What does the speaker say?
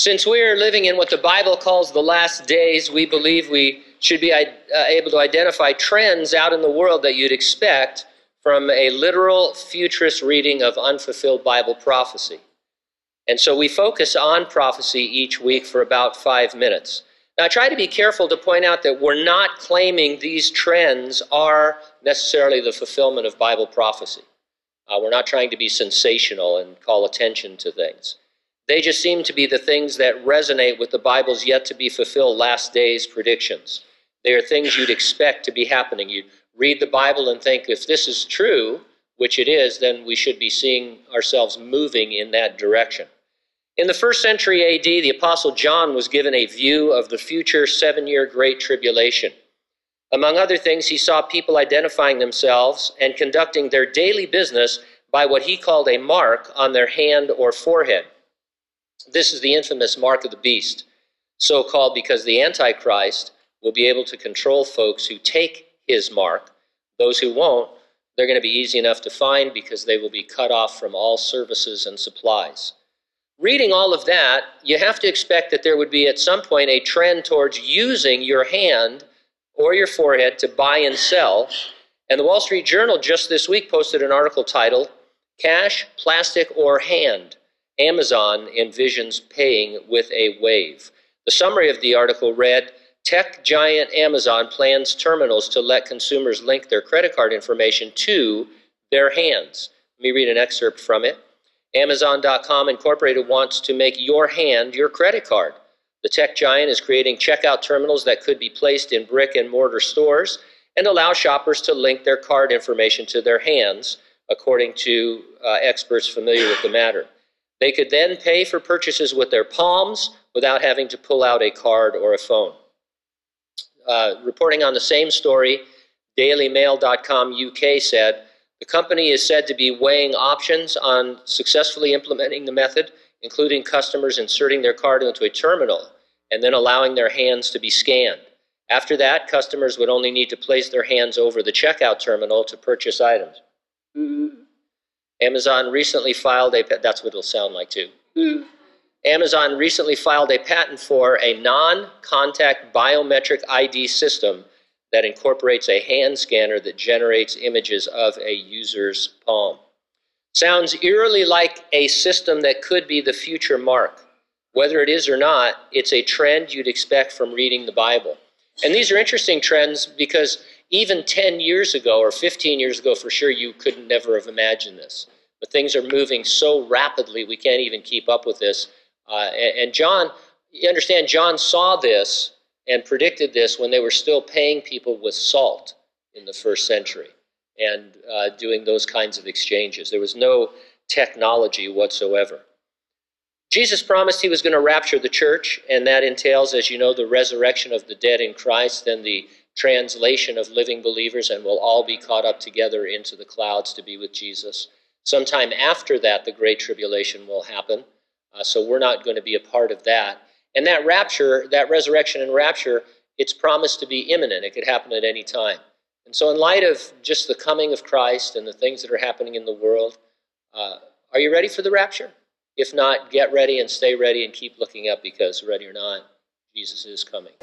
Since we are living in what the Bible calls the last days, we believe we should be uh, able to identify trends out in the world that you'd expect from a literal futurist reading of unfulfilled Bible prophecy. And so we focus on prophecy each week for about five minutes. Now, I try to be careful to point out that we're not claiming these trends are necessarily the fulfillment of Bible prophecy. Uh, we're not trying to be sensational and call attention to things. They just seem to be the things that resonate with the Bible's yet to be fulfilled last days predictions. They are things you'd expect to be happening. You read the Bible and think, if this is true, which it is, then we should be seeing ourselves moving in that direction. In the first century AD, the Apostle John was given a view of the future seven year Great Tribulation. Among other things, he saw people identifying themselves and conducting their daily business by what he called a mark on their hand or forehead. This is the infamous mark of the beast, so called because the Antichrist will be able to control folks who take his mark. Those who won't, they're going to be easy enough to find because they will be cut off from all services and supplies. Reading all of that, you have to expect that there would be at some point a trend towards using your hand or your forehead to buy and sell. And the Wall Street Journal just this week posted an article titled Cash, Plastic, or Hand Amazon envisions paying with a wave. The summary of the article read Tech giant Amazon plans terminals to let consumers link their credit card information to their hands. Let me read an excerpt from it. Amazon.com Incorporated wants to make your hand your credit card. The tech giant is creating checkout terminals that could be placed in brick and mortar stores and allow shoppers to link their card information to their hands, according to uh, experts familiar with the matter. They could then pay for purchases with their palms without having to pull out a card or a phone. Uh, reporting on the same story, DailyMail.com UK said the company is said to be weighing options on successfully implementing the method, including customers inserting their card into a terminal and then allowing their hands to be scanned. After that, customers would only need to place their hands over the checkout terminal to purchase items. Mm-hmm. Amazon recently filed a, that's what it'll sound like too. Amazon recently filed a patent for a non contact biometric ID system that incorporates a hand scanner that generates images of a user's palm. Sounds eerily like a system that could be the future mark. Whether it is or not, it's a trend you'd expect from reading the Bible. And these are interesting trends because even 10 years ago or 15 years ago, for sure, you could never have imagined this. But things are moving so rapidly, we can't even keep up with this. Uh, and, John, you understand, John saw this and predicted this when they were still paying people with salt in the first century and uh, doing those kinds of exchanges. There was no technology whatsoever. Jesus promised he was going to rapture the church, and that entails, as you know, the resurrection of the dead in Christ and the translation of living believers, and we'll all be caught up together into the clouds to be with Jesus. Sometime after that, the Great Tribulation will happen, uh, so we're not going to be a part of that. And that rapture, that resurrection and rapture, it's promised to be imminent. It could happen at any time. And so, in light of just the coming of Christ and the things that are happening in the world, uh, are you ready for the rapture? If not, get ready and stay ready and keep looking up because, ready or not, Jesus is coming.